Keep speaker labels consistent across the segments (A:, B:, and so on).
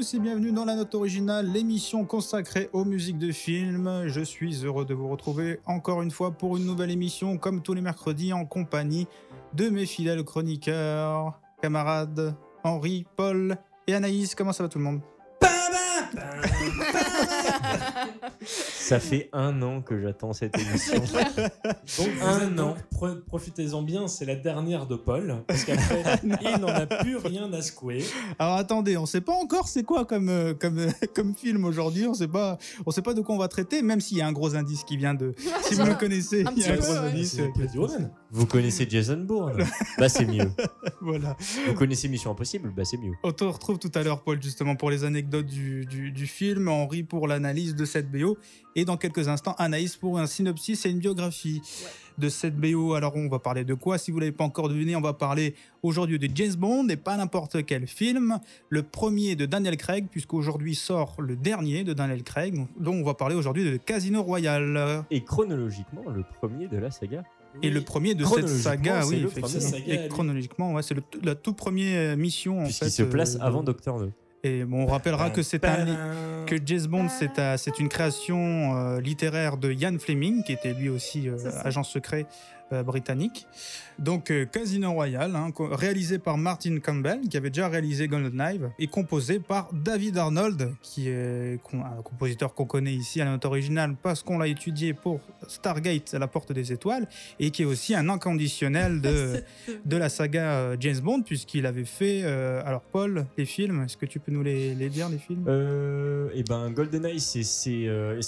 A: tous et bienvenue dans la note originale, l'émission consacrée aux musiques de films. Je suis heureux de vous retrouver encore une fois pour une nouvelle émission, comme tous les mercredis, en compagnie de mes fidèles chroniqueurs, camarades Henri, Paul et Anaïs. Comment ça va tout le monde?
B: Ça fait un an que j'attends cette émission.
C: Donc, un an. Profitez-en bien, c'est la dernière de Paul, parce qu'après, il n'en a plus rien à secouer.
A: Alors attendez, on sait pas encore c'est quoi comme, euh, comme, euh, comme film aujourd'hui, on sait pas on sait pas de quoi on va traiter, même s'il y a un gros indice qui vient de... Si vous le connaissez,
D: Un
A: il y a un gros indice.
C: Woman.
B: Vous connaissez Jason Bourne? Bah c'est mieux.
A: Voilà.
B: Vous connaissez Mission Impossible? Bah c'est mieux.
A: On te retrouve tout à l'heure, Paul, justement, pour les anecdotes du, du, du film, Henri pour l'analyse de cette BO, et dans quelques instants, Anaïs pour un synopsis et une biographie de cette BO. Alors, on va parler de quoi? Si vous l'avez pas encore deviné, on va parler aujourd'hui de James Bond, et pas n'importe quel film. Le premier de Daniel Craig, puisqu'aujourd'hui sort le dernier de Daniel Craig, dont on va parler aujourd'hui de Casino Royale.
B: Et chronologiquement, le premier de la saga.
A: Et le premier de cette saga, oui, effectivement.
C: saga,
A: et chronologiquement, ouais, c'est le- la toute première mission, en
B: Puisqu'il
A: fait.
B: se place
A: euh,
B: avant Doctor No.
A: Et bon, on rappellera que c'est un, que James Bond, c'est un- c'est une création euh, littéraire de Ian Fleming, qui était lui aussi euh, agent secret britannique. Donc euh, Casino Royale, hein, réalisé par Martin Campbell, qui avait déjà réalisé GoldenEye, et composé par David Arnold, qui est un compositeur qu'on connaît ici à la note originale parce qu'on l'a étudié pour Stargate à la porte des étoiles, et qui est aussi un inconditionnel de, de la saga euh, James Bond, puisqu'il avait fait... euh, alors Paul, les films, est-ce que tu peux nous les, les dire, les films?
B: Euh, et ben GoldenEye c'est c'est euh,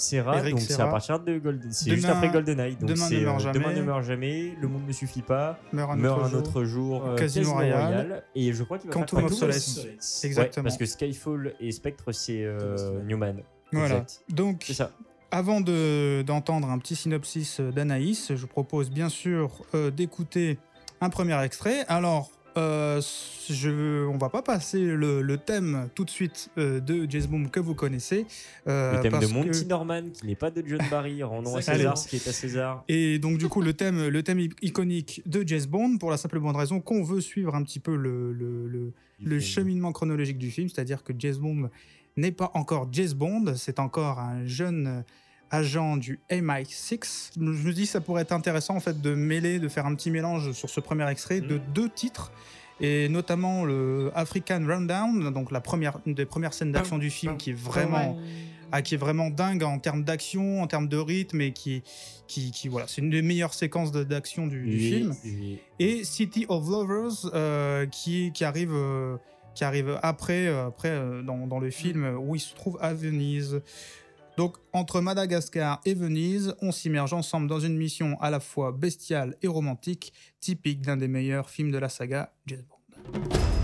B: donc c'est à partir de Golden c'est
A: Demain-
B: juste après GoldenEye donc
A: Demain ne
B: c'est
A: meurt
B: euh,
A: jamais.
B: Demain ne meurt jamais, Le monde ne suffit pas,
A: Meurt un
B: Meurt
A: autre
B: un
A: jour.
B: autre jour, euh,
A: Casino Royale.
B: et je crois qu'il va
A: Quantum
B: faire
A: of Solace.
C: Solace.
A: Exactement.
B: Ouais, parce que Skyfall et Spectre c'est euh, Newman.
A: Voilà.
B: Exact.
A: Donc,
B: C'est ça.
A: avant de- d'entendre un petit synopsis d'Anaïs, je propose bien sûr euh, d'écouter un premier extrait. Alors, euh, je, on va pas passer le, le thème tout de suite euh, de James Bond que vous connaissez. euh,
B: Le thème
A: parce
B: de Monty
A: que-
B: Norman qui n'est pas de John Barry, rendons à. César ce qui est à César.
A: Et donc du coup le thème, le thème iconique de James Bond pour la simple bonne raison qu'on veut suivre un petit peu le, le, cheminement chronologique du film, c'est-à-dire que James Bond n'est pas encore James Bond, c'est encore un jeune agent du MI6. Je me dis que ça pourrait être intéressant en fait de mêler, de faire un petit mélange sur ce premier extrait de
C: Mhm.
A: deux titres. Et notamment le African Rundown, donc la première, une des premières scènes d'action du film qui est vraiment, ah, qui est vraiment dingue en termes d'action, en termes de rythme, et qui, qui, qui voilà, c'est une des meilleures séquences d'action du, du
B: Oui,
A: film
B: oui.
A: et City of Lovers euh, qui, qui arrive euh, qui arrive après euh, après euh, dans, dans le film euh, où il se trouve à Venise. Donc entre Madagascar et Venise, on s'immerge ensemble dans une mission à la fois bestiale et romantique, typique d'un des meilleurs films de la saga James Bond.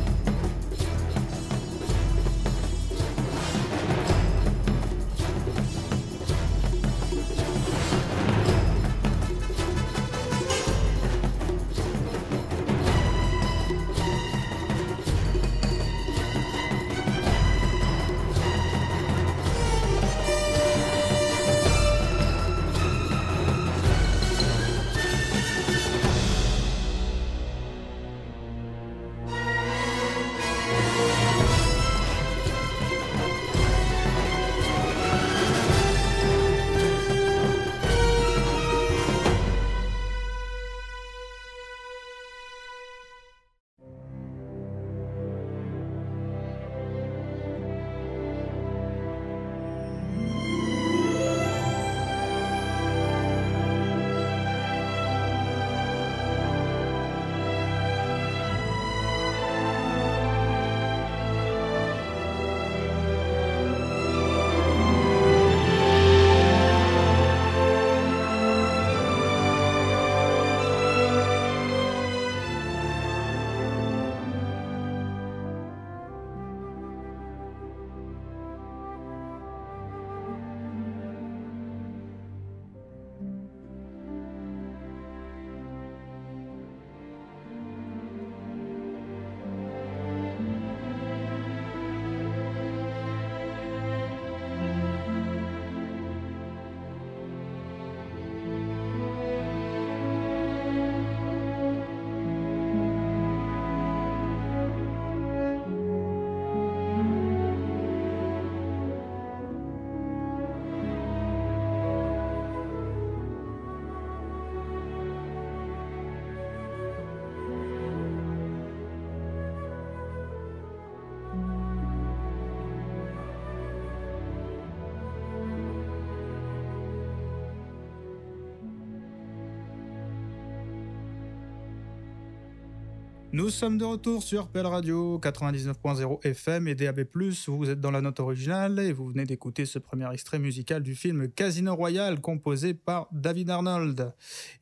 A: Nous sommes de retour sur Pell Radio 99.0 FM et DAB+. Vous êtes dans la note originale et vous venez d'écouter ce premier extrait musical du film Casino Royale composé par David Arnold.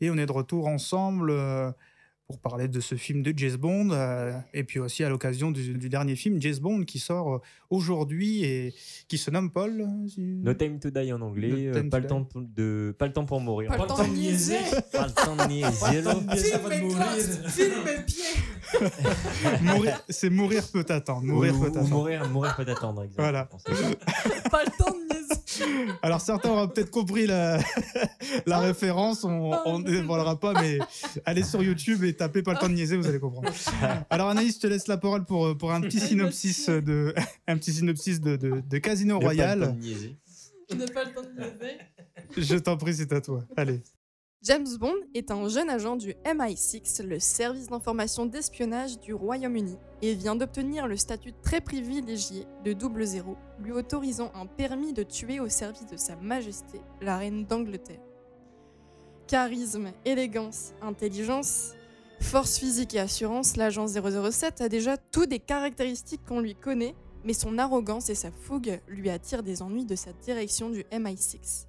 A: Et on est de retour ensemble euh, pour parler de ce film de James Bond euh, et puis aussi à l'occasion du, du dernier film James Bond qui sort euh, aujourd'hui et qui se nomme Paul.
B: No Time to Die en anglais,
A: No Time
B: pas, le temps pour- de, pas le temps pour mourir.
D: Pas le temps de niaiser.
B: Pas le temps de niaiser,
D: Filme classe, filme pied.
A: Mourir, c'est mourir peut attendre. Mourir
B: Ou-
A: peut attendre.
B: mourir, mourir peut attendre. exactement.
A: Voilà.
D: Pas le temps de niaiser.
A: Alors certains auront peut-être compris la, la référence, on on ne dévoilera pas, mais allez sur YouTube et tapez pas le temps de niaiser, vous allez comprendre. Alors Anaïs, je te laisse la parole pour, pour un petit synopsis de, un petit synopsis de, de, de Casino
B: Ne pas le temps
A: Royale.
B: de niaiser.
D: Je n'ai pas le temps de niaiser.
A: Je t'en prie, c'est à toi. Allez.
D: James Bond est un jeune agent du MI6, le service d'information d'espionnage du Royaume-Uni, et vient d'obtenir le statut très privilégié de double zéro, lui autorisant un permis de tuer au service de Sa Majesté, la reine d'Angleterre. Charisme, élégance, intelligence, force physique et assurance, l'agent 007 a déjà toutes des caractéristiques qu'on lui connaît, mais son arrogance et sa fougue lui attirent des ennuis de sa direction du MI6.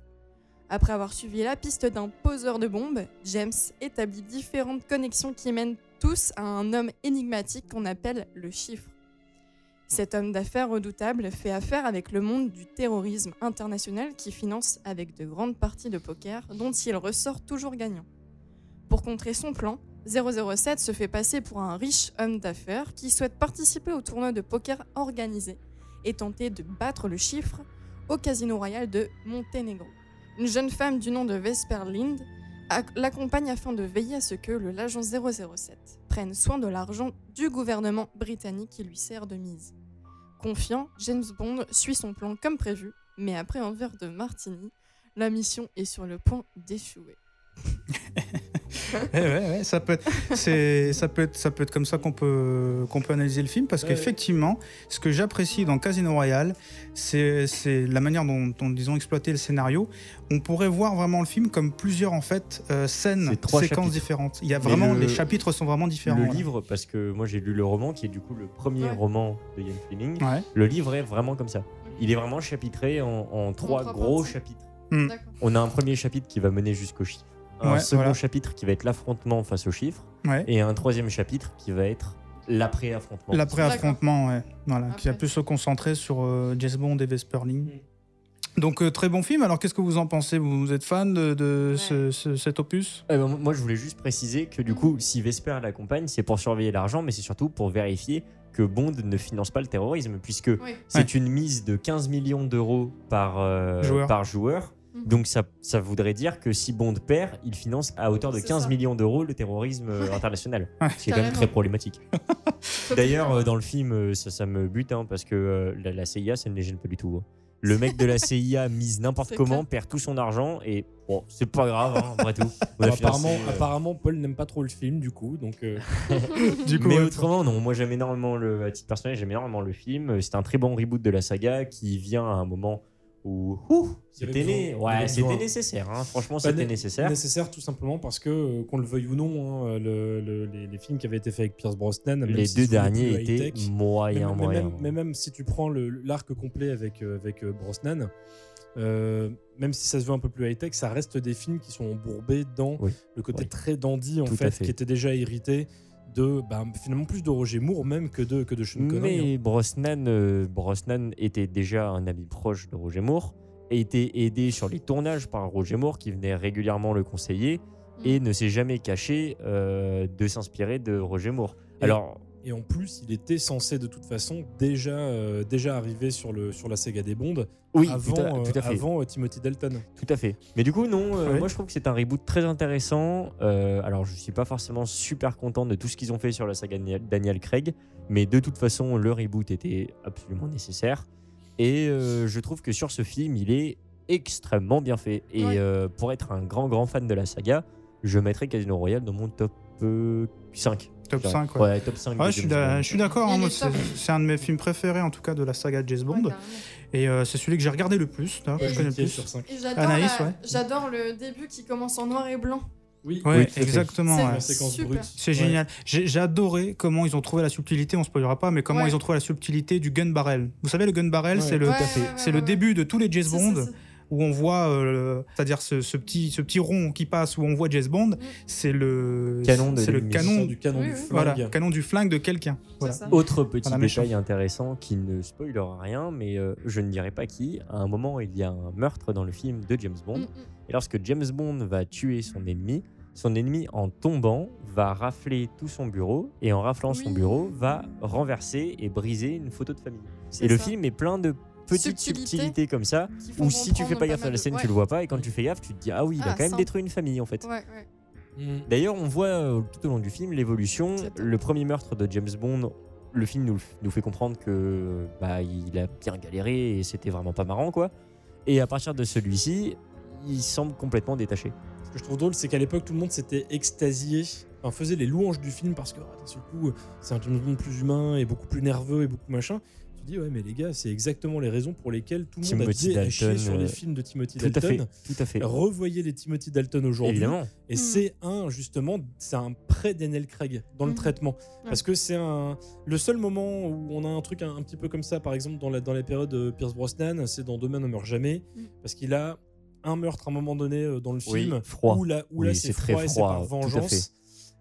D: Après avoir suivi la piste d'un poseur de bombes, James établit différentes connexions qui mènent tous à un homme énigmatique qu'on appelle le chiffre. Cet homme d'affaires redoutable fait affaire avec le monde du terrorisme international qui finance avec de grandes parties de poker dont il ressort toujours gagnant. Pour contrer son plan, 007 se fait passer pour un riche homme d'affaires qui souhaite participer au tournoi de poker organisé et tenter de battre le chiffre au Casino Royal de Monténégro. Une jeune femme du nom de Vesper Lind ac- l'accompagne afin de veiller à ce que le l'agent 007 prenne soin de l'argent du gouvernement britannique qui lui sert de mise. Confiant, James Bond suit son plan comme prévu, mais après un verre de martini, la mission est sur le point d'échouer.
A: Eh ouais, ouais, ça peut être, c'est, ça peut être, ça peut être comme ça qu'on peut, qu'on peut analyser le film, parce
C: Ouais, ouais.
A: qu'effectivement, ce que j'apprécie dans Casino Royale, c'est, c'est la manière dont, dont ils ont exploité le scénario. On pourrait voir vraiment le film comme plusieurs en fait euh, scènes, séquences
B: chapitres.
A: différentes. Il y a vraiment,
B: le-
A: les chapitres sont vraiment différents.
B: Le
A: là.
B: livre, parce que moi j'ai lu le roman, qui est du coup le premier
D: Ouais.
B: roman de Ian Fleming.
A: Ouais.
B: Le livre est vraiment comme ça. Il est vraiment chapitré en, en trois
D: trois
B: gros
D: parties.
B: chapitres.
A: Mm.
D: D'accord.
B: On a un premier chapitre qui va mener jusqu'au chiffre. Un
A: Ouais,
B: second
A: voilà.
B: chapitre qui va être l'affrontement face au chiffre.
A: Ouais.
B: Et un troisième chapitre qui va être l'après-affrontement.
A: L'après-affrontement, ouais. Voilà, qui va plus se concentrer sur euh, James Bond et Vesperling.
C: Mm.
A: Donc euh, très bon film. Alors qu'est-ce que vous en pensez? Vous êtes fan de, de
D: Ouais.
A: ce- ce- cet opus?
B: Eh ben, moi, je voulais juste préciser que du coup, si Vesper l'accompagne, c'est pour surveiller l'argent, mais c'est surtout pour vérifier que Bond ne finance pas le terrorisme, puisque
D: Oui.
B: c'est une mise de 15 millions d'euros par, euh,
A: Joueur.
B: par joueur.
D: Mhm.
B: Donc ça, ça voudrait dire que si Bond perd, il finance à hauteur de
D: C'est
B: 15
D: ça.
B: millions d'euros le terrorisme euh, international.
A: Ouais.
B: Ce qui est quand même très problématique. D'ailleurs, euh, dans le film, euh, ça, ça me bute, hein, parce que euh, la, la CIA, ça ne les gêne pas du tout. hein. Le mec de la CIA mise n'importe
D: C'est
B: comment,
D: clair.
B: perd tout son argent, et bon, c'est pas grave, hein, après tout.
C: Apparemment,
B: euh,
C: Paul n'aime pas trop le film, du coup. Donc, euh,
A: Du coup,
B: mais
A: ouais,
B: autrement, non. Moi, j'aime énormément le, à titre personnel, j'aime énormément le film. C'est un très bon reboot de la saga qui vient à un moment où c'était né- ouais, c'était nécessaire. hein. Franchement, c'était
C: né-
B: nécessaire.
C: nécessaire tout simplement parce que, euh, qu'on le veuille ou non, hein, le- le- les, les films qui avaient été faits avec Pierce Brosnan, même
B: Les
C: si
B: deux derniers étaient moyens,
C: mais, même, mais même si tu prends l'arc complet avec, euh, avec euh, Brosnan, euh, même si ça se veut un peu plus high-tech, ça reste des films qui sont embourbés dans
B: Oui.
C: le côté très dandy en fait. qui était déjà hérité de bah, finalement plus de Roger Moore même que de, que de Sean Connery. hein.
B: Mais Brosnan, euh, Brosnan était déjà un ami proche de Roger Moore et était aidé sur les tournages par Roger Moore qui venait régulièrement le conseiller et ne s'est jamais caché euh, de s'inspirer de Roger Moore.
C: Et-
B: Alors,
C: Et en plus, il était censé de toute façon déjà, euh, déjà arriver sur, le, sur la saga des Bonds
B: oui,
C: avant,
B: tout, à,
C: euh,
B: tout à fait.
C: avant euh, Timothy Dalton.
B: Tout à fait. Mais du coup, non, euh,
A: Ouais.
B: moi je trouve que c'est un reboot très intéressant. Euh, alors, je suis pas forcément super content de tout ce qu'ils ont fait sur la saga Daniel- Craig, mais de toute façon, le reboot était absolument nécessaire. Et euh, je trouve que sur ce film, il est extrêmement bien fait. Et
D: Ouais.
B: euh, pour être un grand, grand fan de la saga, je mettrais Casino Royale dans mon top euh, 5.
A: Top
B: Ouais.
A: 5, ouais.
B: Ouais, top 5.
A: Ouais,
B: de
A: je suis d'accord. hein, c'est un de mes films préférés, en tout cas, de la saga James Bond.
D: Ouais,
A: et euh, c'est celui que j'ai regardé le plus, que je connais le plus.
C: sur 5.
D: Et j'adore
A: Anaïs,
D: la-
A: ouais.
D: j'adore le début qui commence en noir et blanc.
C: Oui,
A: Ouais,
B: Oui,
A: exactement.
D: C'est
A: ouais. génial. J'ai adoré comment ils ont trouvé la subtilité, on spoilera pas, mais comment
D: Ouais.
A: ils ont trouvé la subtilité du gun barrel. Vous savez, le gun barrel,
C: Ouais,
A: c'est le, c'est le début de tous les James Bond. Où on voit, euh, c'est-à-dire ce, ce petit, ce petit rond qui passe où on voit James Bond, c'est le
B: Canon de
A: le canon,
C: du canon
D: Oui,
C: du
D: oui.
C: flingue.
A: voilà, canon du flingue de quelqu'un. Voilà.
B: Autre petit
A: Voilà,
B: détail intéressant qui ne spoilera rien, mais euh, je ne dirai pas qui. À un moment, il y a un meurtre dans le film de James Bond.
D: Mm, mm.
B: Et lorsque James Bond va tuer son ennemi, son ennemi, en tombant, va rafler tout son bureau. Et en raflant son bureau, va renverser et briser une photo de famille. Et le film est plein de petites
D: Subtilités.
B: subtilités comme ça. Ou si tu fais pas gaffe à la scène,
D: ouais.
B: tu le vois pas. Et quand tu fais gaffe, tu te dis Ah oui, il a
D: Ah,
B: quand même détruit une famille en fait.
D: Ouais, ouais.
C: Mm.
B: D'ailleurs, on voit euh, tout au long du film l'évolution. Le premier meurtre de James Bond, le film nous, nous fait comprendre que bah, il a bien galéré et c'était vraiment pas marrant quoi. Et à partir de celui-ci, il semble complètement détaché.
C: Ce que je trouve drôle, c'est qu'à l'époque, tout le monde s'était extasié, enfin, faisait les louanges du film parce que, ah, d'un seul coup, c'est un James Bond plus humain et beaucoup plus nerveux et beaucoup machin. Tu te dis, ouais, mais les gars, c'est exactement les raisons pour lesquelles tout le monde a dit à chier
B: Dalton,
C: sur les
B: euh,
C: films de Timothy
B: Tout à fait,
C: Dalton.
B: tout à fait.
C: Revoyez les Timothy Dalton aujourd'hui.
B: Évidemment.
C: Et
D: Mm.
C: c'est un, justement, c'est un prêt Daniel Craig dans le
D: Mm.
C: traitement.
D: Ouais.
C: Parce que c'est un, le seul moment où on a un truc un, un petit peu comme ça, par exemple, dans la, dans la période euh, Pierce Brosnan, c'est dans Demain ne meurt jamais.
D: Mm.
C: Parce qu'il a un meurtre à un moment donné euh, dans le
B: Oui,
C: film.
B: froid.
C: Où là, où
B: Oui,
C: là
B: c'est
C: froid et c'est
B: froid,
C: par
B: tout à fait.
C: vengeance.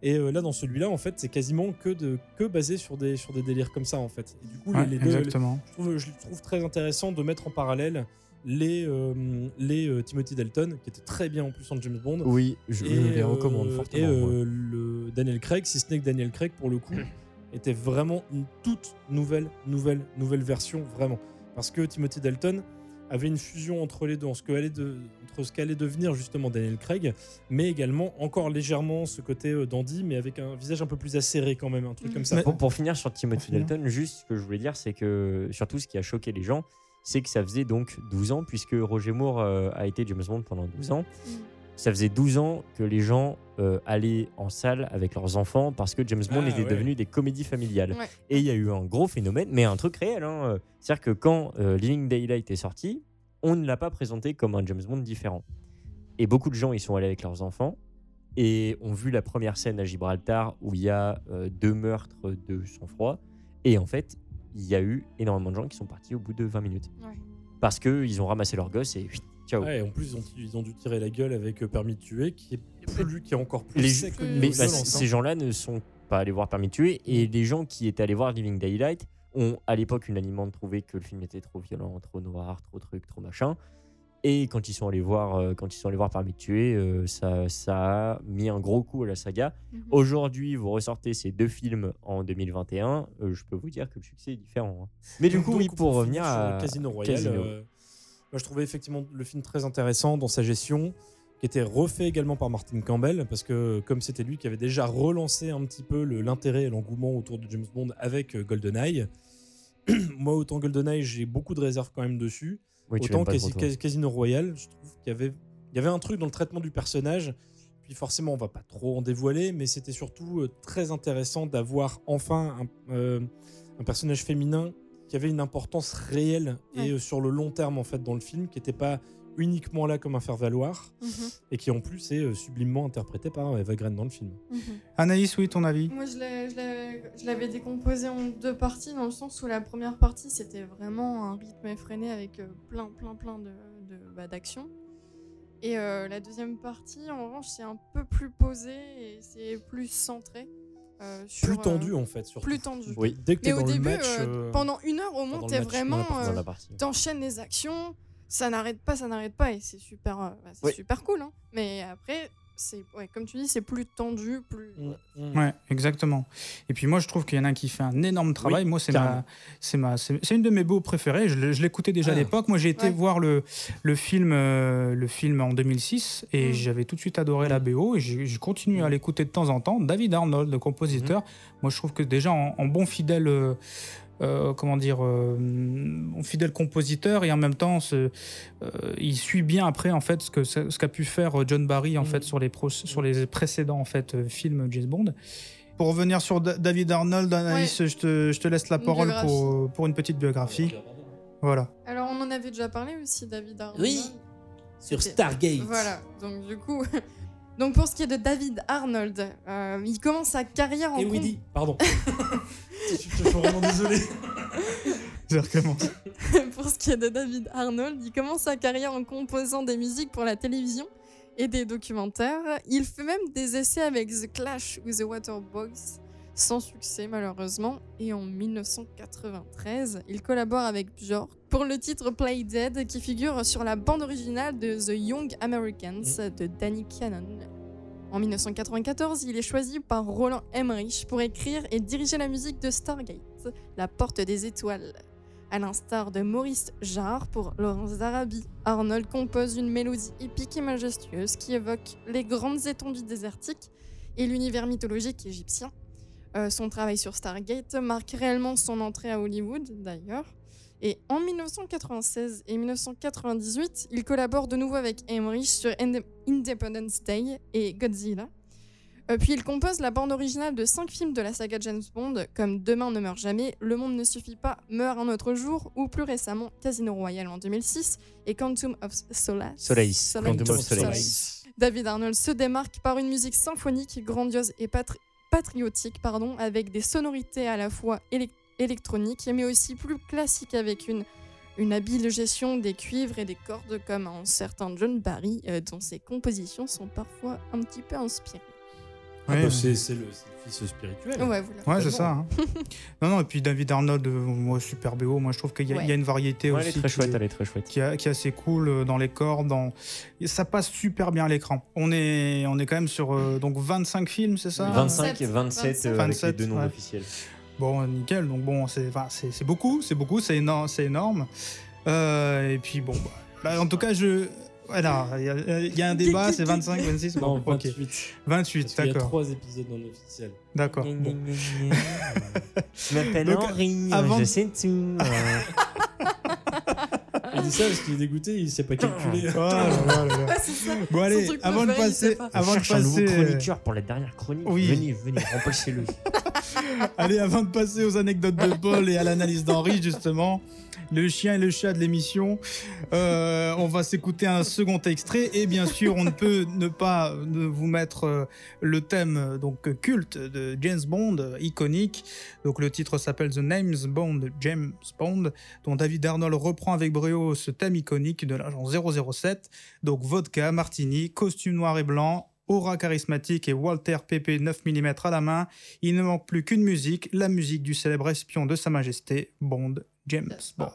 C: Et euh, là, dans celui-là, en fait, c'est quasiment que, de, que basé sur des, sur des délires comme ça, en fait. Et du coup, les-
A: Ouais,
C: les, deux,
A: exactement.
C: je, trouve, je trouve très intéressant de mettre en parallèle les, euh, les euh, Timothy Dalton, qui étaient très bien en plus en James Bond,
B: Oui, je, je les recommande
C: euh,
B: fortement.
C: Et euh, le Daniel Craig, si ce n'est que Daniel Craig, pour le coup, était vraiment une toute nouvelle, nouvelle, nouvelle version, vraiment. Parce que Timothy Dalton avait une fusion entre les deux, en ce que allait de- entre ce qu'allait devenir justement Daniel Craig, mais également encore légèrement ce côté euh, dandy, mais avec un visage un peu plus acéré quand même, un truc comme ça.
A: Mais-
B: Pour, pour finir sur Timothy. Dalton, juste ce que je voulais dire, c'est que surtout ce qui a choqué les gens, c'est que ça faisait donc 12 ans, puisque Roger Moore euh, a été James Bond pendant 12 ans.
D: Mm.
B: Ça faisait 12 ans que les gens euh, allaient en salle avec leurs enfants parce que James Bond
C: Ah,
B: était
C: ouais.
B: devenu des comédies familiales.
D: Ouais.
B: Et il y a eu un gros phénomène, mais un truc réel. hein. C'est-à-dire que quand euh, Living Daylight est sorti, on ne l'a pas présenté comme un James Bond différent. Et beaucoup de gens y sont allés avec leurs enfants et ont vu la première scène à Gibraltar où il y a euh, deux meurtres de sang-froid. Et en fait, il y a eu énormément de gens qui sont partis au bout de 20 minutes.
D: Ouais.
B: Parce qu'ils ont ramassé leur gosse et ciao.
C: Ouais, et en plus, ils ont, ils ont dû tirer la gueule avec euh, Permis de tuer, qui est, plus, qui est encore plus
B: Les-
C: sec au
D: Mais
B: bah,
C: violence,
B: c-
C: hein.
B: ces gens-là ne sont pas allés voir Permis de tuer et les gens qui étaient allés voir Living Daylight ont à l'époque unanimement trouvé que le film était trop violent, trop noir, trop truc, trop machin. Et quand ils sont allés voir, euh, quand ils sont allés voir Permis de tuer, euh, ça, ça a mis un gros coup à la saga.
D: Mhm.
B: Aujourd'hui, vous ressortez ces deux films en 2021, euh, je peux vous dire que le succès est différent. hein. Mais du
C: Donc,
B: coup, oui, pour revenir à
C: Casino Royale,
B: Casino.
C: euh, moi je trouvais effectivement le film très intéressant dans sa gestion, qui était refait également par Martin Campbell, parce que comme c'était lui qui avait déjà relancé un petit peu l'intérêt et l'engouement autour de James Bond avec euh, GoldenEye. Moi, autant GoldenEye, j'ai beaucoup de réserves quand même dessus.
B: Oui,
C: Autant. Cas- Casino Royale, je trouve qu'il y avait, il y avait un truc dans le traitement du personnage. Puis forcément, on va pas trop en dévoiler, mais c'était surtout euh, très intéressant d'avoir enfin un, euh, un personnage féminin qui avait une importance réelle et
D: Ouais.
C: euh, sur le long terme en fait dans le film, qui n'était pas uniquement là comme un faire valoir
D: Mhm,
C: et qui en plus est euh, sublimement interprété par Eva Green dans le film.
D: mhm.
A: Anaïs, oui, ton avis?
D: Moi, je l'avais décomposé en deux parties, dans le sens où la première partie, c'était vraiment un rythme effréné avec euh, plein, plein, plein de, bah, d'actions. Et euh, la deuxième partie, en revanche, c'est un peu plus posé et c'est plus centré. Euh, sur,
C: Plus
D: euh,
C: tendu en fait, surtout.
D: plus tendu.
B: Oui.
C: Dès que
D: Mais au
C: dans
D: début,
C: le match,
D: euh,
C: euh,
D: pendant une heure au moins, t'es vraiment. euh. T'enchaînes les actions, ça n'arrête pas, ça n'arrête pas, et c'est super, euh, bah, c'est
B: Oui.
D: super cool. Hein. Mais après, c'est, ouais, comme tu dis, c'est plus tendu, plus.
C: Mm, mm.
A: Ouais, exactement. Et puis moi, je trouve qu'il y en a un qui fait un énorme travail. moi, c'est ma, c'est ma, c'est une de mes beaux préférés. Je, je l'écoutais déjà à
C: Ah.
A: l'époque. Moi, j'ai été
D: Ouais.
A: voir le, le film, euh, le film en 2006 et
D: Mm.
A: j'avais tout de suite adoré la BO et j'ai continué à l'écouter de temps en temps. David Arnold, le compositeur. Moi, je trouve que déjà en, en bon fidèle. euh, euh, comment dire, euh, fidèle compositeur et en même temps, euh, il suit bien après en fait ce que ce qu'a pu faire euh, John Barry en
C: Mhm.
A: fait sur les pro- sur les précédents en fait films James Bond. Pour revenir sur Da- David Arnold, Anaïs, je, te, je te laisse la
D: Une
A: parole
D: biographie.
A: pour, pour une petite biographie. Voilà.
D: Alors, on en avait déjà parlé aussi, David Arnold.
C: Oui, sur Stargate.
D: Voilà, donc du coup, Donc pour ce qui est de David Arnold, euh, il commence sa carrière en
C: Et
D: com-
C: Woody, pardon. je suis vraiment désolé.
A: Recommence.
D: pour ce qui est de David Arnold, il commence sa carrière en composant des musiques pour la télévision et des documentaires. Il fait même des essais avec The Clash ou The Waterboys, sans succès malheureusement. Et en 1993, il collabore avec Björk pour le titre Play Dead qui figure sur la bande originale de The Young Americans de Danny Cannon. En 1994, il est choisi par Roland Emmerich pour écrire et diriger la musique de Stargate, La Porte des Étoiles. À l'instar de Maurice Jarre pour Laurence d'Arabie, Arnold compose une mélodie épique et majestueuse qui évoque les grandes étendues désertiques et l'univers mythologique égyptien. Euh, son travail sur Stargate marque réellement son entrée à Hollywood, d'ailleurs. Et en 1996 et 1998, il collabore de nouveau avec Emmerich sur Inde- Independence Day et Godzilla. Euh, puis il compose la bande originale de cinq films de la saga James Bond, comme Demain ne meurt jamais, Le monde ne suffit pas, Meurt un autre jour, ou plus récemment Casino Royale en 2006 et Quantum of Solace.
B: Solace. Quantum of
D: Solace. David Arnold se démarque par une musique symphonique, grandiose et patriotique, pardon, avec des sonorités à la fois élec- électroniques, mais aussi plus classiques avec une, une habile gestion des cuivres et des cordes, comme un certain John Barry, euh, dont ses compositions sont parfois un petit peu inspirées.
C: Ah
A: Ouais,
C: bah, c'est c'est le, spirituel.
D: Ouais, voilà.
A: Ouais, c'est ça. hein. non, non, et puis David Arnold, euh, moi, super BO. Moi, je trouve qu'il y, a-
D: Ouais.
A: il y a une variété
B: Ouais, elle est
A: aussi
B: très
A: qui,
B: chouette, elle est très chouette.
A: qui, a- qui est assez cool euh, dans les cordes. Dans... et ça passe super bien à l'écran. On est, on est quand même sur euh, donc 25 films, c'est ça?
B: 25 et 27 euh, avec les
A: 27,
B: deux noms
A: ouais.
B: officiels.
A: Bon, nickel. Donc bon, c'est beaucoup, c'est beaucoup, c'est énorme, c'est énorme. Euh, et puis bon, bah, bah, en tout cas, je voilà, il y, a- il y a un débat, c'est 25, 26,
C: Non,
A: bon, ok,
C: 28.
A: 28,
C: Parce qu'il y a
A: d'accord,
C: trois épisodes non officiels.
A: d'accord. Bon.
B: Je m'appelle Henri,
A: avant-
B: je sais tout.
C: Il dit ça parce qu'il est dégoûté, il sait pas calculer.
A: Oh là là. Bon allez,
D: truc
A: avant de
D: préféré, il sait
A: passer,
D: pas.
B: Je
A: avant de
B: cherche un nouveau
A: passer, euh,
B: chroniqueur pour la dernière chronique.
A: Oui.
B: Venez, venez, remplacez-le.
A: allez, avant de passer aux anecdotes de Paul et à l'analyse d'Henri justement, le chien et le chat de l'émission, euh, on va s'écouter un second extrait et bien sûr, on ne peut ne pas ne vous mettre euh, le thème donc culte de James Bond, iconique. Donc le titre s'appelle The Names Bond James Bond, dont David Arnold reprend avec brio ce thème iconique de l'agent 007. Donc vodka, martini, costume noir et blanc. Aura charismatique et Walter PP 9 mm à la main, il ne manque plus qu'une musique, la musique du célèbre espion de Sa Majesté, Bond, James Bond.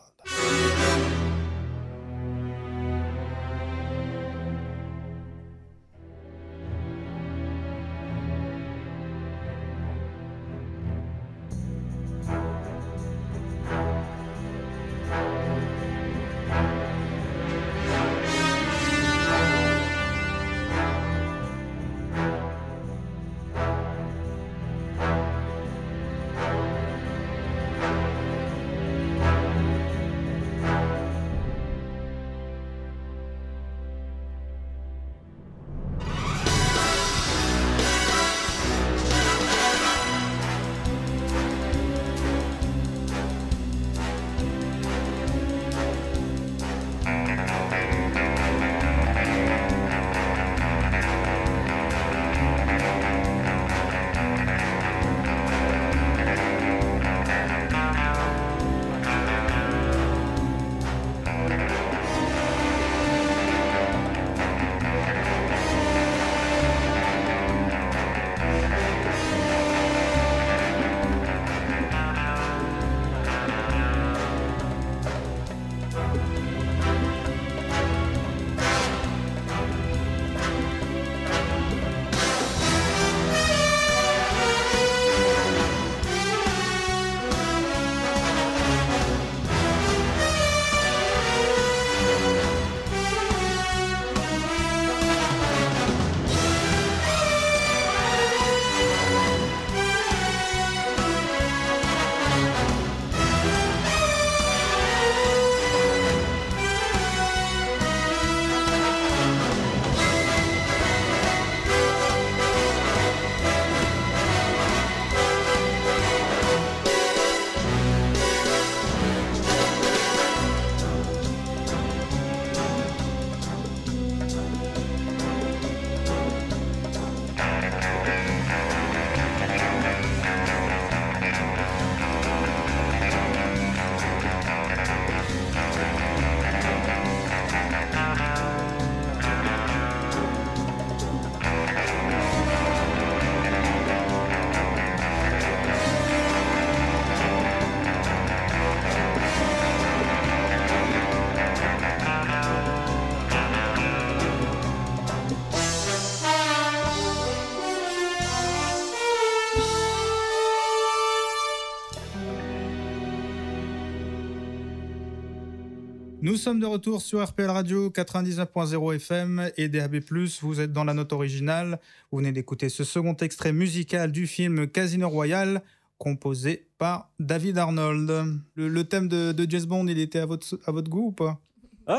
A: Nous sommes de retour sur RPL Radio 99.0 FM et DAB+. Vous êtes dans la note originale. Vous venez d'écouter ce second extrait musical du film Casino Royale, composé par David Arnold. Le, thème de, de Bond, il était à votre, à votre goût ou pas?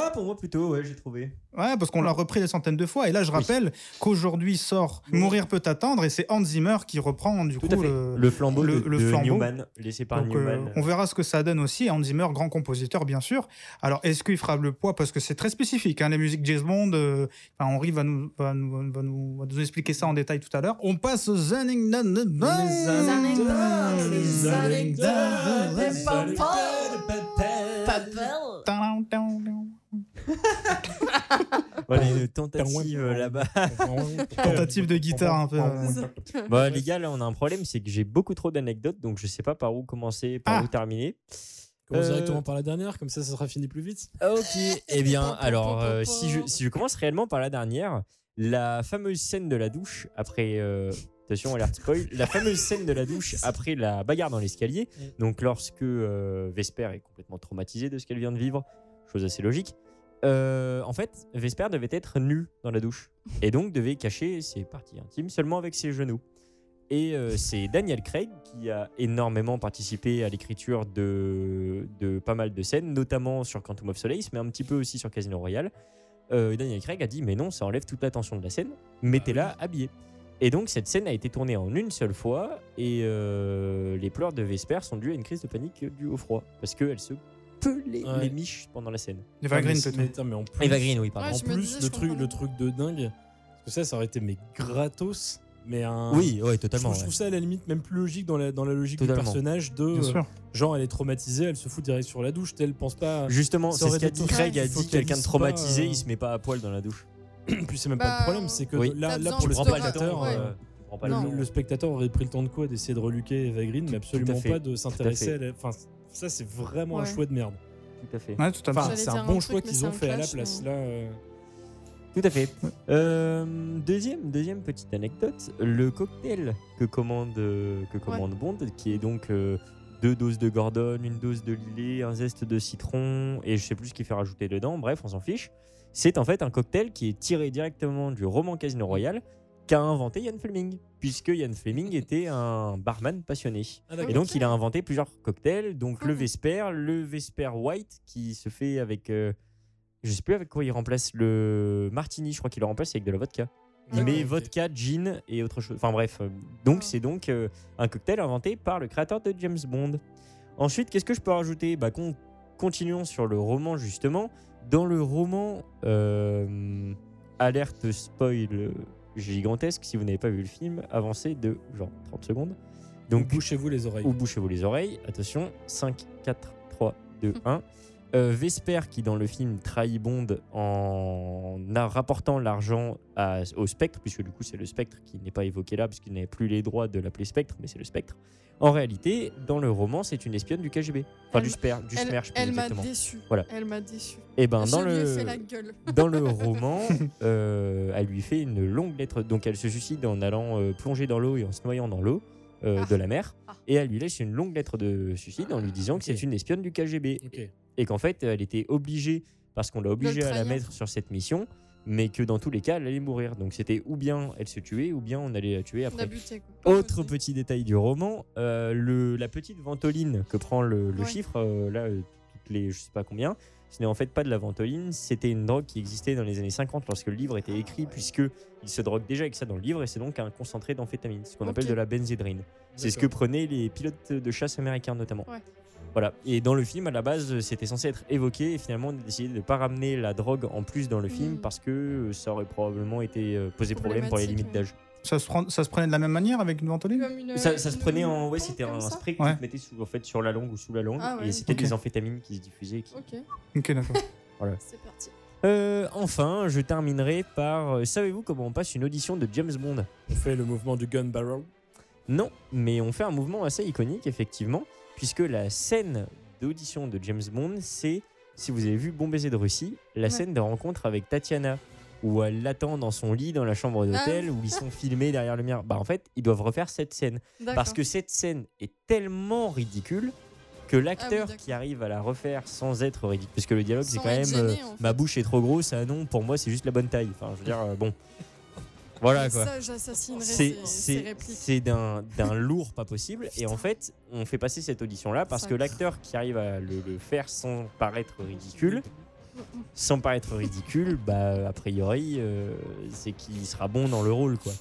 B: Ah, pour moi plutôt, ouais, j'ai trouvé.
A: Ouais, parce qu'on l'a repris des centaines de fois. Et là, je rappelle qu'aujourd'hui sort Mourir peut attendre et c'est Hans Zimmer qui reprend du
B: Tout
A: coup le.
B: Le flambeau
A: le-
B: de,
A: le
B: de
A: flambeau.
B: Newman, laissé par
A: Donc, euh,
B: Newman.
A: on verra ce que ça donne aussi. Hans Zimmer, grand compositeur, bien sûr. Alors, est-ce qu'il fera le poids? Parce que c'est très spécifique. hein, les musiques James Bond, euh, enfin, Henri va nous, va, nous, va nous- va nous expliquer ça en détail tout à l'heure. On passe aux
B: Voilà une tentative euh, là-bas.
A: Tentative de guitare un peu,
B: Bah, les gars, là, on a un problème, c'est que j'ai beaucoup trop d'anecdotes, donc je sais pas par où commencer, par
A: Ah.
B: où terminer.
C: Commence
B: Euh,
C: directement par la dernière, comme ça, ça sera fini plus vite.
B: Ok, eh bien, alors, euh, si, je, si je commence réellement par la dernière, la fameuse scène de la douche après. euh, attention, alerte spoil. La fameuse scène de la douche après la bagarre dans l'escalier. Donc, lorsque euh, Vesper est complètement traumatisée de ce qu'elle vient de vivre, chose assez logique. Euh, en fait, Vesper devait être nue dans la douche et donc devait cacher ses parties intimes seulement avec ses genoux. Et euh, c'est Daniel Craig qui a énormément participé à l'écriture de, de pas mal de scènes, notamment sur Quantum of Solace, mais un petit peu aussi sur Casino Royale. Euh, Daniel Craig a dit Mais non, ça enlève toute l'attention de la scène, mettez-la habillée. Et donc cette scène a été tournée en une seule fois, et euh, les pleurs de Vesper sont dus à une crise de panique due au froid, parce qu'elle se
C: Ouais.
B: les miches pendant la scène.
A: Eva Green,
C: mais,
A: peut-être.
C: mais, attends, mais en plus,
B: Eva Green, oui, pardon.
D: Ouais,
C: en
D: je me
C: plus
D: disais,
C: le
D: je
C: truc,
D: comprends
C: le
D: pas.
C: truc de dingue, parce que ça, ça aurait été mais gratos, mais un.
B: Oui, ouais,
C: Je
B: totalement.
C: trouve, je trouve ça à la limite même plus logique dans la, dans la logique
B: Totalement.
C: du personnage de
A: Bien
C: euh,
A: sûr.
C: genre elle est traumatisée, elle se fout direct sur la douche, elle pense pas.
B: Justement,
C: Ça
B: c'est ce
C: aurait
B: qu'a
C: été
B: dit Craig, a dit
C: focalise
B: quelqu'un de
C: pas,
B: traumatisé,
C: euh,
B: il se met pas à poil dans la douche.
C: Puis c'est même pas
D: Bah,
C: le problème, c'est que
B: oui.
C: là,
D: T'as
C: là
D: besoin
C: pour le
D: juste
B: prends
D: de
B: pas le
C: spectateur,
B: temps.
D: ouais.
C: euh,
B: tu prends pas
C: le,
B: le
D: Non.
B: temps.
C: le spectateur aurait pris le temps de quoi d'essayer de reluquer Eva Green, mais
B: Tout-
C: absolument
B: fait.
C: pas de s'intéresser à la. Enfin, ça c'est vraiment un
D: Ouais.
C: choix de merde.
B: Tout à fait.
A: Ouais, tout à fait.
C: Enfin,
D: J'allais
C: c'est
D: dire
C: un bon
D: truc,
C: choix
D: mais
C: qu'ils
D: c'est
C: ont
D: un
C: fait à la
D: clash,
C: place.
D: mais-
C: Là, euh,
B: Tout à fait. Euh, deuxième, deuxième petite anecdote, le cocktail que commande, euh, que commande Bond, qui est donc euh, deux doses de Gordon, une dose de lait, un zeste de citron, et je sais plus ce qu'il fait rajouter dedans, bref, on s'en fiche. C'est en fait un cocktail qui est tiré directement du roman Casino Royale qu'a inventé Ian Fleming, puisque Ian Fleming était un barman passionné.
C: ah,
B: Et donc, il a inventé plusieurs cocktails. Donc, le
D: Cool.
B: Vesper, le Vesper White, qui se fait avec. euh, je sais plus avec quoi il remplace le Martini. Je crois qu'il le remplace avec de la vodka. Il met vodka, gin et autre chose. Enfin, bref. euh, Donc,
D: Ah.
B: c'est donc euh, un cocktail inventé par le créateur de James Bond. Ensuite, qu'est-ce que je peux rajouter? Bah, con- Continuons sur le roman, justement. Dans le roman, euh, alerte spoil gigantesque, si vous n'avez pas vu le film, avancez de genre 30 secondes.
C: Donc bouchez-vous les oreilles.
B: ou bouchez-vous les oreilles. Attention, 5, 4, 3, 2, 1. Euh, Vesper, qui dans le film trahit Bond en rapportant l'argent au Spectre, puisque du coup c'est le Spectre qui n'est pas évoqué là, puisqu'il n'avait plus les droits de l'appeler Spectre, mais c'est le Spectre. En réalité, dans le roman, c'est une espionne du KGB. Enfin,
D: Elle
B: du, SPER, du
D: Elle, m'a déçu.
B: Voilà.
D: Elle m'a déçu.
B: Et ben,
D: Je
B: dans
D: lui ai
B: le,
D: fait la gueule.
B: dans le roman, euh, elle lui fait une longue lettre. Donc elle se suicide en allant euh, plonger dans l'eau et en se noyant dans l'eau euh,
D: Ah.
B: de la mer.
D: Ah.
B: Et elle lui laisse une longue lettre de suicide en lui disant que
C: Ok.
B: c'est une espionne du KGB. Et qu'en fait, elle était obligée, parce qu'on l'a obligée à la mettre sur cette mission, mais que dans tous les cas, elle allait mourir. Donc c'était ou bien elle se tuait, ou bien on allait la tuer après.
D: buté.
B: Autre petit détail du roman, euh, le, la petite ventoline que prend le, le
D: Ouais.
B: chiffre, euh, là, euh, toutes les je sais pas combien, ce n'est en fait pas de la ventoline, c'était une drogue qui existait dans les années 50 lorsque le livre était écrit, puisque il se drogue déjà avec ça dans le livre, et c'est donc un concentré d'amphétamine, ce qu'on appelle de la benzédrine. C'est ce que prenaient les pilotes de chasse américains notamment.
D: Ouais.
B: Voilà. Et dans le film, à la base, c'était censé être évoqué, et finalement, on a décidé de ne pas ramener la drogue en plus dans le film
D: Mm.
B: parce que ça aurait probablement été euh, posé problème pour les limites d'âge.
A: Ça se, prend- ça se prenait de la même manière avec une ventoline
D: une-
B: Ça, ça se prenait en. Ouais, c'était un spray que
A: Ouais.
B: tu te mettais sous, en fait, sur la langue ou sous la langue.
D: Ah ouais.
B: Et c'était des amphétamines qui se diffusaient. qui-
D: Ok,
A: Ok, d'accord.
D: c'est parti.
B: Euh, enfin, je terminerai par. euh, Savez-vous comment on passe une audition de James Bond?
C: On fait le mouvement du gun barrel.
B: Non, mais on fait un mouvement assez iconique, effectivement, puisque la scène d'audition de James Bond, c'est, si vous avez vu Bon baiser de Russie, la
D: Ouais.
B: scène de rencontre avec Tatiana, où elle l'attend dans son lit dans la chambre d'hôtel, où ils sont filmés derrière le miroir. Bah, en fait, ils doivent refaire cette scène. Parce que cette scène est tellement ridicule que l'acteur
D: d'accord.
B: qui arrive à la refaire sans être ridicule, parce que le dialogue c'est quand même
D: gêné,
B: euh,
D: en fait.
B: ma bouche est trop grosse, ah non, pour moi c'est juste la bonne taille. Enfin, je veux dire, euh, bon, voilà quoi.
D: Ça,
B: C'est
D: ces, ces
B: c'est
D: répliques.
B: c'est d'un d'un lourd pas possible et en fait on fait passer cette audition là parce que l'acteur qui arrive à le, le faire sans paraître ridicule sans paraître ridicule bah a priori euh, c'est qu'il sera bon dans le rôle quoi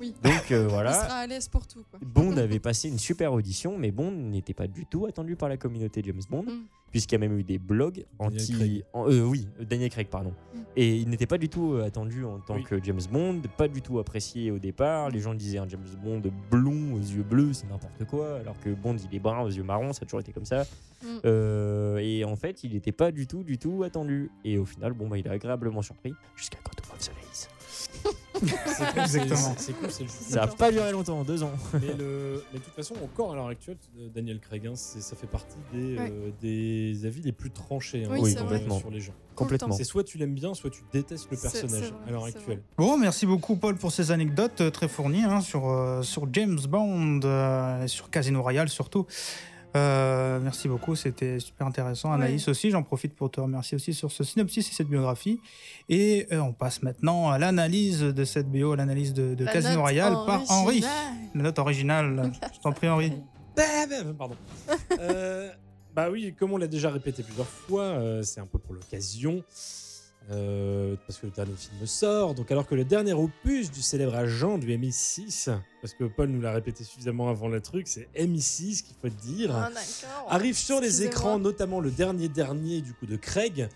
D: Oui.
B: donc euh,
D: Il
B: voilà
D: sera à l'aise pour tout. Quoi.
B: Bond avait passé une super audition, mais Bond n'était pas du tout attendu par la communauté James Bond,
D: Mm.
B: puisqu'il y a même eu des blogs
C: Daniel
B: anti.
C: Craig.
B: en- euh, oui, euh, Daniel Craig, pardon.
D: Mm.
B: Et il n'était pas du tout attendu en tant
C: Oui.
B: que James Bond, pas du tout apprécié au départ. Les gens disaient un James Bond blond aux yeux bleus, c'est n'importe quoi, alors que Bond il est brun aux yeux marrons, ça a toujours été comme ça.
D: Mm.
B: Euh, et en fait, il n'était pas du tout, du tout attendu. Et au final, bon, bah, il a agréablement surpris jusqu'à Quantum of Solace.
A: Exactement.
C: c'est- cool, c'est le
B: Ça n'a pas duré longtemps, deux ans.
C: mais, le- mais de toute façon, encore à l'heure actuelle, euh, Daniel Craig, hein, c'est- ça fait partie des,
D: Ouais.
C: euh, des avis les plus tranchés hein,
D: Oui,
C: sur,
D: c'est
B: vrai.
C: sur les gens.
B: Complètement.
C: C'est soit tu l'aimes bien, soit tu détestes le
D: C'est- c'est
C: personnage
D: vrai,
C: à l'heure
D: c'est
C: actuelle.
A: Bon, merci beaucoup Paul pour ces anecdotes euh, très fournies hein, sur, euh, sur James Bond, euh, et sur Casino Royale surtout. Euh, merci beaucoup, c'était super intéressant.
D: Ouais.
A: Anaïs aussi, j'en profite pour te remercier aussi sur ce synopsis et cette biographie. Et euh, on passe maintenant à l'analyse de cette bio, à l'analyse de, de
D: La
A: Casino Royale par Henri. La note originale. Je t'en prie Henri.
C: Pardon. Euh, bah oui, comme on l'a déjà répété plusieurs fois, euh, c'est un peu pour l'occasion. Euh, parce que le dernier film sort, donc alors que le dernier opus du célèbre agent du MI6, parce que Paul nous l'a répété suffisamment avant le truc, c'est MI6 qu'il faut dire,
D: Ah,
C: arrive sur les écrans, notamment le dernier dernier du coup de Craig,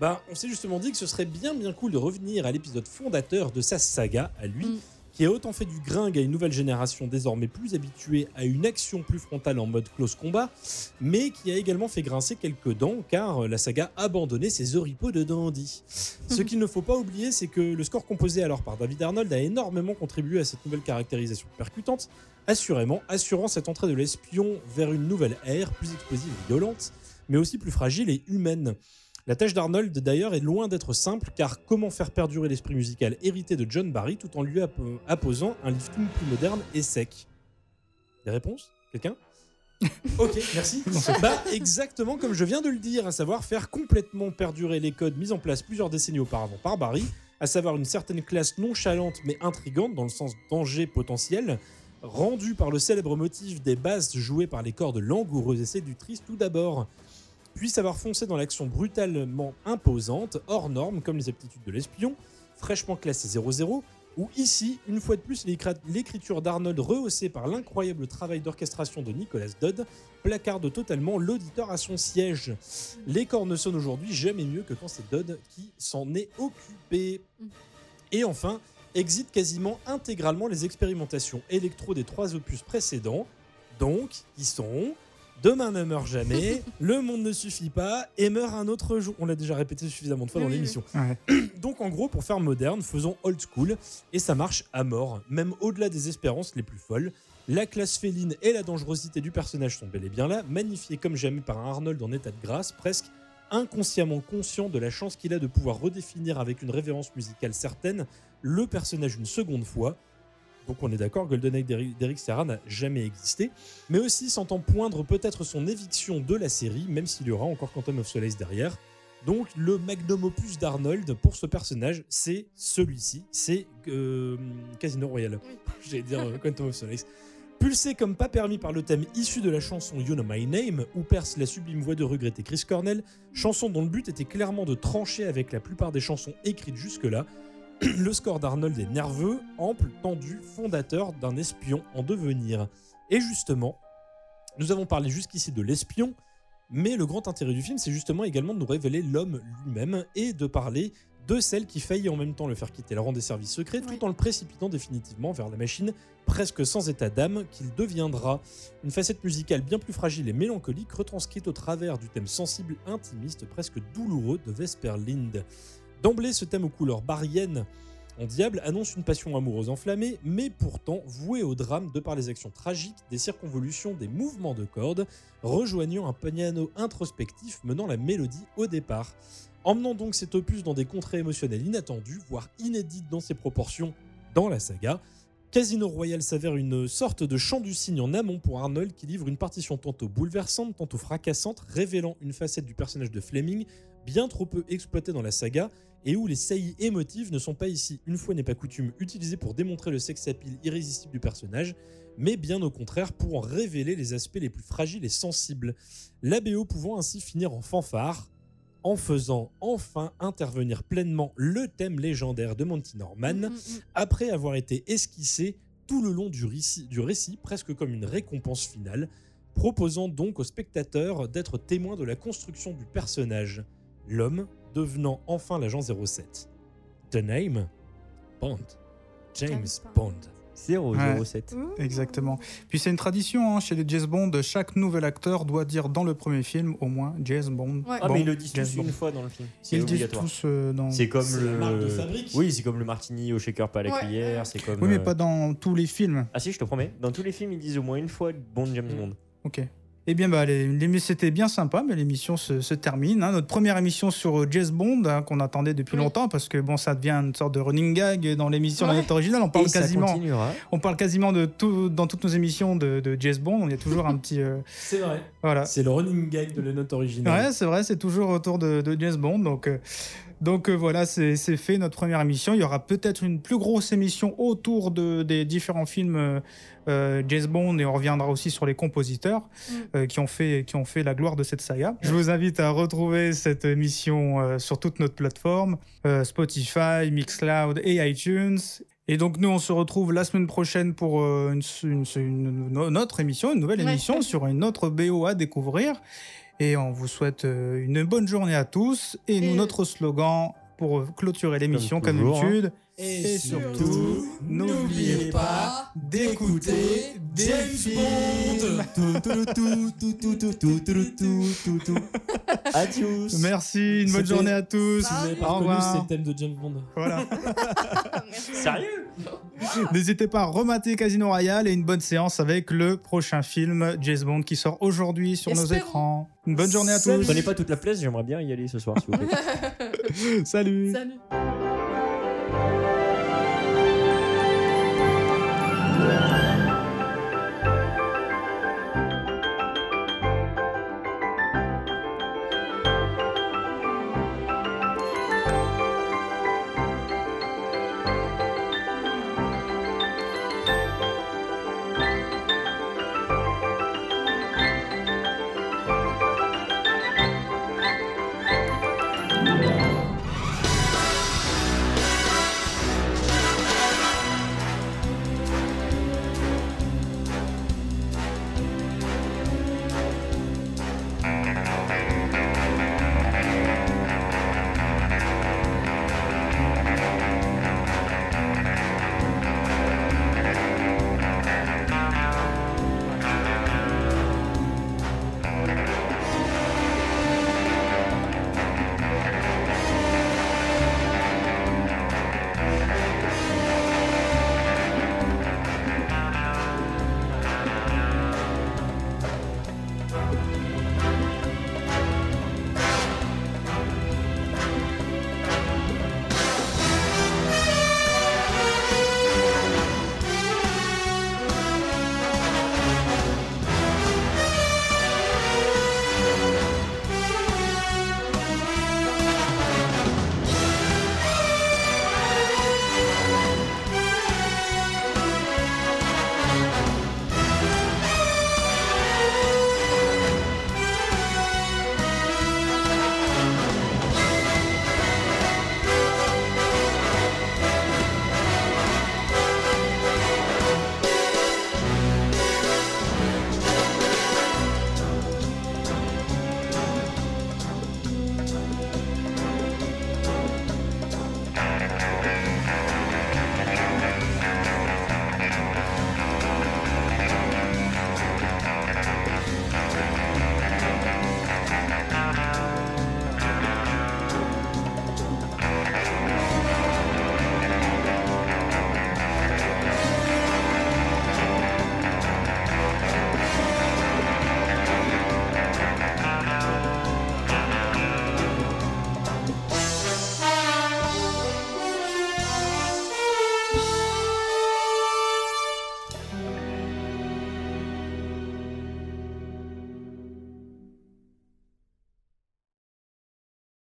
C: bah, on s'est justement dit que ce serait bien bien cool de revenir à l'épisode fondateur de sa saga à lui,
D: Mm.
C: Qui a autant fait du gringue à une nouvelle génération désormais plus habituée à une action plus frontale en mode close combat, mais qui a également fait grincer quelques dents car la saga a abandonné ses oripeaux de dandy. Ce qu'il ne faut pas oublier, c'est que le score composé alors par David Arnold a énormément contribué à cette nouvelle caractérisation percutante, assurément assurant cette entrée de l'espion vers une nouvelle ère plus explosive et violente, mais aussi plus fragile et humaine. La tâche d'Arnold d'ailleurs est loin d'être simple car comment faire perdurer l'esprit musical hérité de John Barry tout en lui app- apposant un lifting plus moderne et sec? Des réponses? Quelqu'un? Ok, merci. Bah, exactement comme je viens de le dire, à savoir faire complètement perdurer les codes mis en place plusieurs décennies auparavant par Barry, à savoir une certaine classe nonchalante mais intrigante dans le sens danger potentiel, rendue par le célèbre motif des basses jouées par les cordes langoureuses et séductrices tout d'abord, puis savoir foncer dans l'action brutalement imposante, hors norme comme les aptitudes de l'espion, fraîchement classé 0-0, ou ici, une fois de plus, l'écriture d'Arnold rehaussée par l'incroyable travail d'orchestration de Nicolas Dodd placarde totalement l'auditeur à son siège. Les corps ne sonnent aujourd'hui jamais mieux que quand c'est Dodd qui s'en est occupé. Et enfin, exit quasiment intégralement les expérimentations électro des trois opus précédents, donc qui sont Demain ne meurt jamais, Le monde ne suffit pas et meurt un autre jour. On l'a déjà répété suffisamment de fois dans
D: oui.
C: l'émission.
A: Ouais.
C: Donc en gros, pour faire moderne, faisons old school, et ça marche à mort, même au-delà des espérances les plus folles. La classe féline et la dangerosité du personnage sont bel et bien là, magnifiées comme jamais par un Arnold en état de grâce, presque inconsciemment conscient de la chance qu'il a de pouvoir redéfinir avec une révérence musicale certaine le personnage une seconde fois. Donc on est d'accord, GoldenEye d'Eric d'Eric Serra n'a jamais existé, mais aussi sentant poindre peut-être son éviction de la série, même s'il y aura encore Quantum of Solace derrière. Donc le magnum opus d'Arnold pour ce personnage, c'est celui-ci, c'est euh, Casino Royale. J'allais dire euh, Quantum of Solace. Pulsé comme pas permis par le thème issu de la chanson You Know My Name, où perce la sublime voix de regretté Chris Cornell, chanson dont le but était clairement de trancher avec la plupart des chansons écrites jusque-là, le score d'Arnold est nerveux, ample, tendu, fondateur d'un espion en devenir. Et justement, nous avons parlé jusqu'ici de l'espion, mais le grand intérêt du film, c'est justement également de nous révéler l'homme lui-même et de parler de celle qui faillit en même temps le faire quitter le rang des services secrets,
D: Oui.
C: tout en le précipitant définitivement vers la machine, presque sans état d'âme, qu'il deviendra. Une facette musicale bien plus fragile et mélancolique, retranscrite au travers du thème sensible, intimiste, presque douloureux de Vesper Lind. D'emblée, ce thème aux couleurs bariennes en diable annonce une passion amoureuse enflammée, mais pourtant vouée au drame de par les actions tragiques, des circonvolutions, des mouvements de cordes, rejoignant un piano introspectif menant la mélodie au départ. Emmenant donc cet opus dans des contrées émotionnelles inattendues, voire inédites dans ses proportions dans la saga, Casino Royale s'avère une sorte de chant du cygne en amont pour Arnold qui livre une partition tantôt bouleversante, tantôt fracassante, révélant une facette du personnage de Fleming bien trop peu exploitée dans la saga et où les saillies émotives ne sont pas ici, une fois n'est pas coutume, utilisées pour démontrer le sex appeal irrésistible du personnage, mais bien au contraire pour en révéler les aspects les plus fragiles et sensibles. La BO pouvant ainsi finir en fanfare, en faisant enfin intervenir pleinement le thème légendaire de Monty Norman,
D: Mm, mm, mm.
C: après avoir été esquissé tout le long du récit, du récit, presque comme une récompense finale, proposant donc au spectateur d'être témoin de la construction du personnage, l'homme devenant enfin l'agent 07. The name? Bond. James,
D: James
C: Bond.
D: Bond.
B: 007.
D: Ouh.
A: Exactement. Puis c'est une tradition hein, chez les James Bond, chaque nouvel acteur doit dire dans le premier film au moins James Bond.
D: Ouais.
B: Ah,
A: Bon,
B: mais ils le disent
A: James
B: tous
A: Bond.
B: une fois dans le film. C'est
A: Ils le disent tous euh, dans.
B: C'est comme
C: C'est
B: le.
C: la marque de fabrique.
B: Oui, c'est comme le martini au shaker, pas à la
D: Ouais,
B: cuillère. C'est comme.
A: Oui, mais
B: euh,
A: pas dans tous les films.
B: Ah si, je te promets. Dans tous les films, ils disent au moins une fois Bond James
C: Mm.
B: Bond.
A: Ok. Eh bien, bah, c'était bien sympa, mais l'émission se, se termine. hein. Notre première émission sur euh, James Bond, hein, qu'on attendait depuis
D: Oui.
A: longtemps, parce que bon, ça devient une sorte de running gag dans l'émission
D: Ouais.
A: La Note originale. On parle
B: Et
A: quasiment, on parle quasiment de tout dans toutes nos émissions de, de James Bond. Il y a toujours un petit, euh,
C: C'est vrai.
A: voilà.
C: C'est le running gag de la note originale.
A: Ouais, c'est vrai, c'est toujours autour de, de James Bond. Donc, euh, donc euh, voilà, c'est c'est fait notre première émission. Il y aura peut-être une plus grosse émission autour de, des différents films euh, James Bond et on reviendra aussi sur les compositeurs
D: Mm.
A: euh, qui, ont fait, qui ont fait la gloire de cette saga. Je vous invite à retrouver cette émission euh, sur toute notre plateforme euh, Spotify, Mixcloud et iTunes. Et donc nous, on se retrouve la semaine prochaine pour euh, une, une- une- une autre émission, une nouvelle
D: Ouais.
A: émission sur une autre BO à découvrir. Et on vous souhaite euh, une bonne journée à tous. Et, notre slogan pour clôturer l'émission,
B: Comme
A: comme
B: toujours,
A: d'habitude,
C: Et,
A: Et surtout, n'oubliez pas d'écouter des films.
B: Adios.
A: Merci, une bonne journée à tous.
C: Vous pas reconnu, c'est le thème de James Bond.
A: Voilà.
B: Sérieux?
A: N'hésitez pas à remater Casino Royale et une bonne séance avec le prochain film James Bond qui sort aujourd'hui sur nos écrans. Une bonne journée à tous.
B: Prenez pas toute la place, j'aimerais bien y aller ce soir, s'il vous plaît.
A: Salut.
D: Salut.